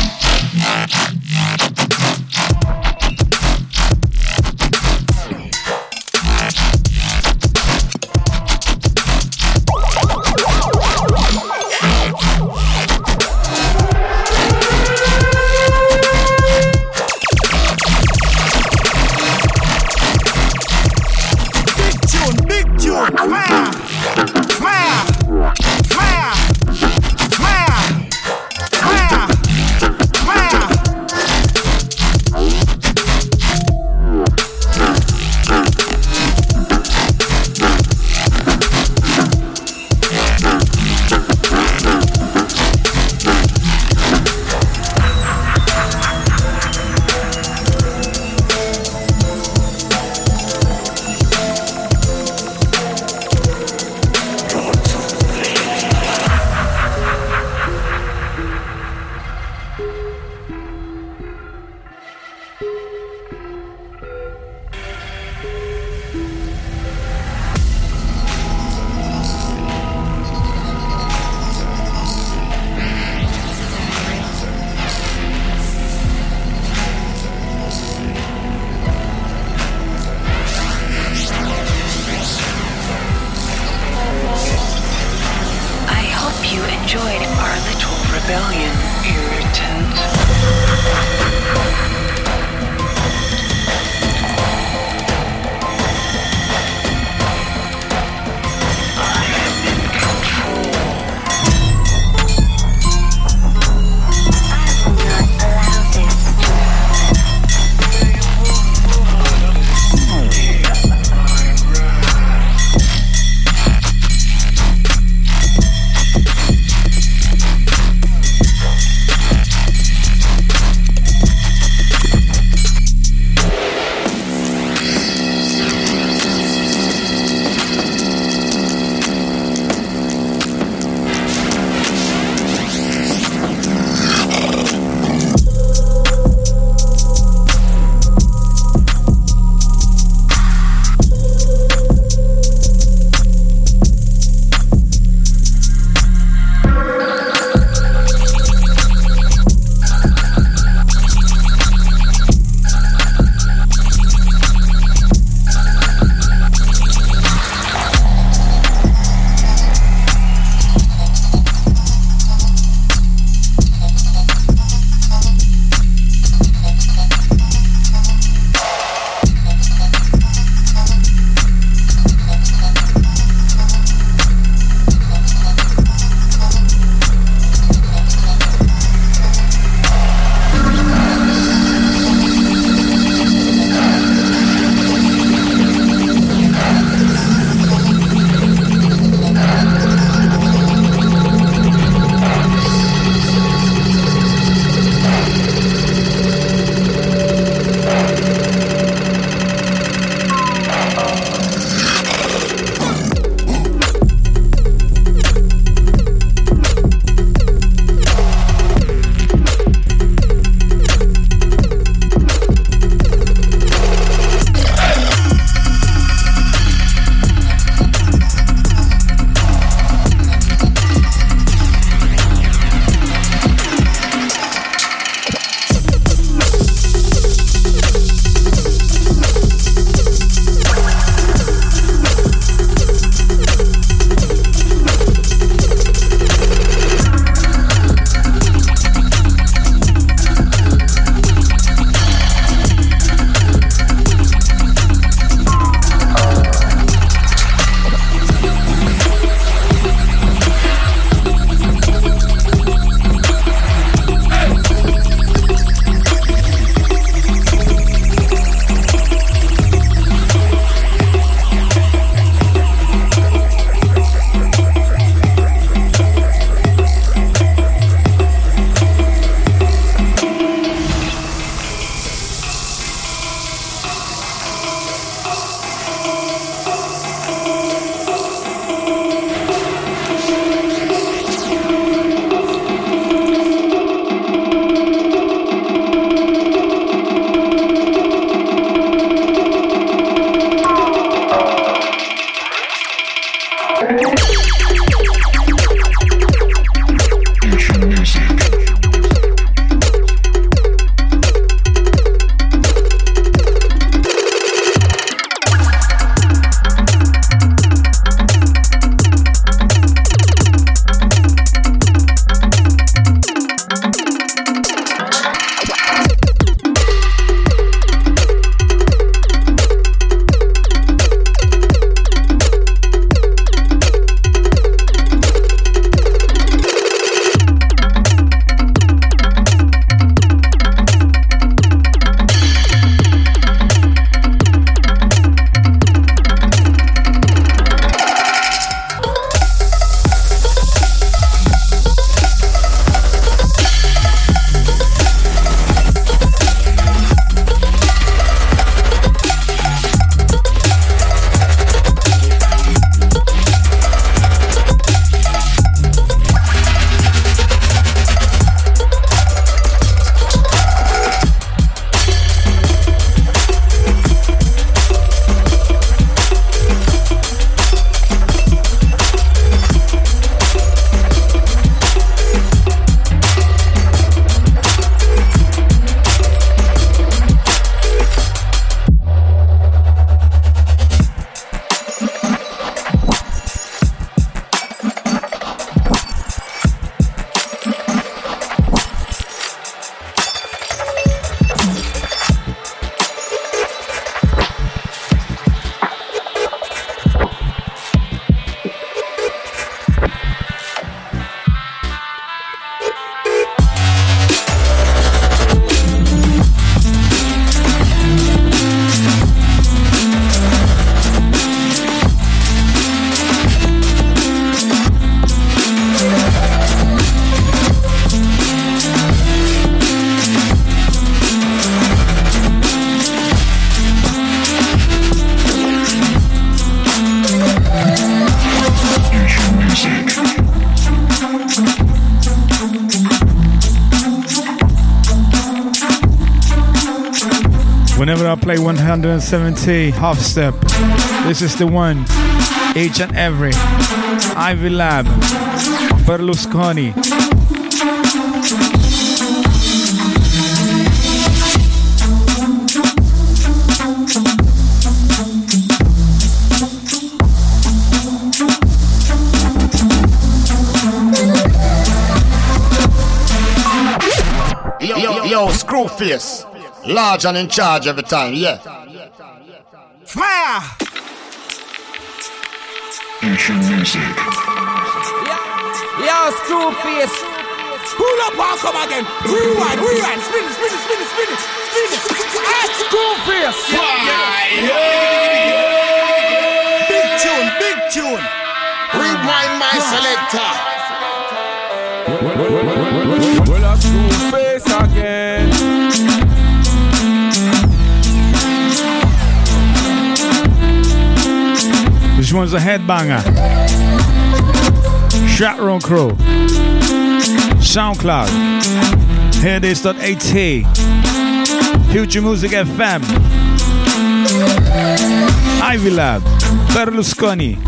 Play 170 half step, this is the one. Each and every. Ivy Lab. Berlusconi.
Yo, yo, yo, Screwface. Large and in charge every time, yeah.
Fire!
music.
Yo, screw face. Pull up and come again. Rewind, rewind. Spin it, spin it, spin it, spin it, spin it. Ah, screw face. Big tune, big tune.
Rewind my selector.
One's a headbanger. Chatroom Crew. SoundCloud. Hearthis.at. Future Music FM. Ivy Lab. Berlusconi.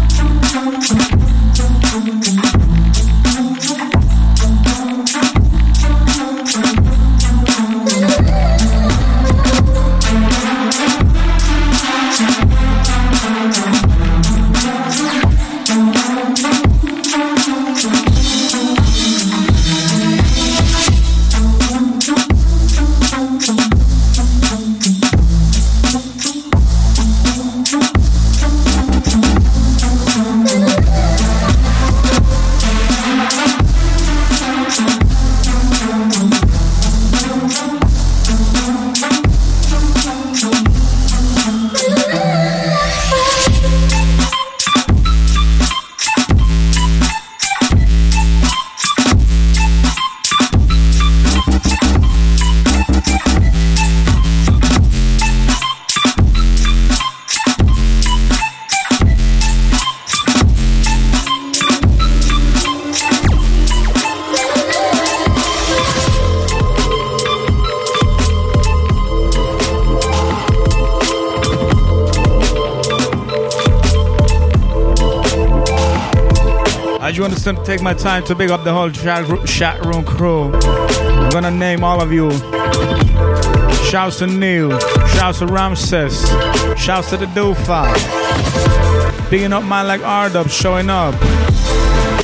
Take my time to big up the whole chat, chat room crew. I'm gonna name all of you. Shouts to Neil. Shouts to Ramses. Shouts to the Dofa. Bigging up man like Ardub showing up.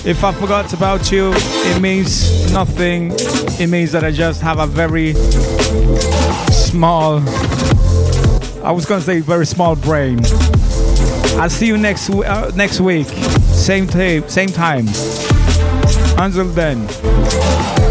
If I forgot about you, it means nothing. It means that I just have a very small, I was gonna say very small brain. I'll see you next uh, next week, same time, same time. Until then.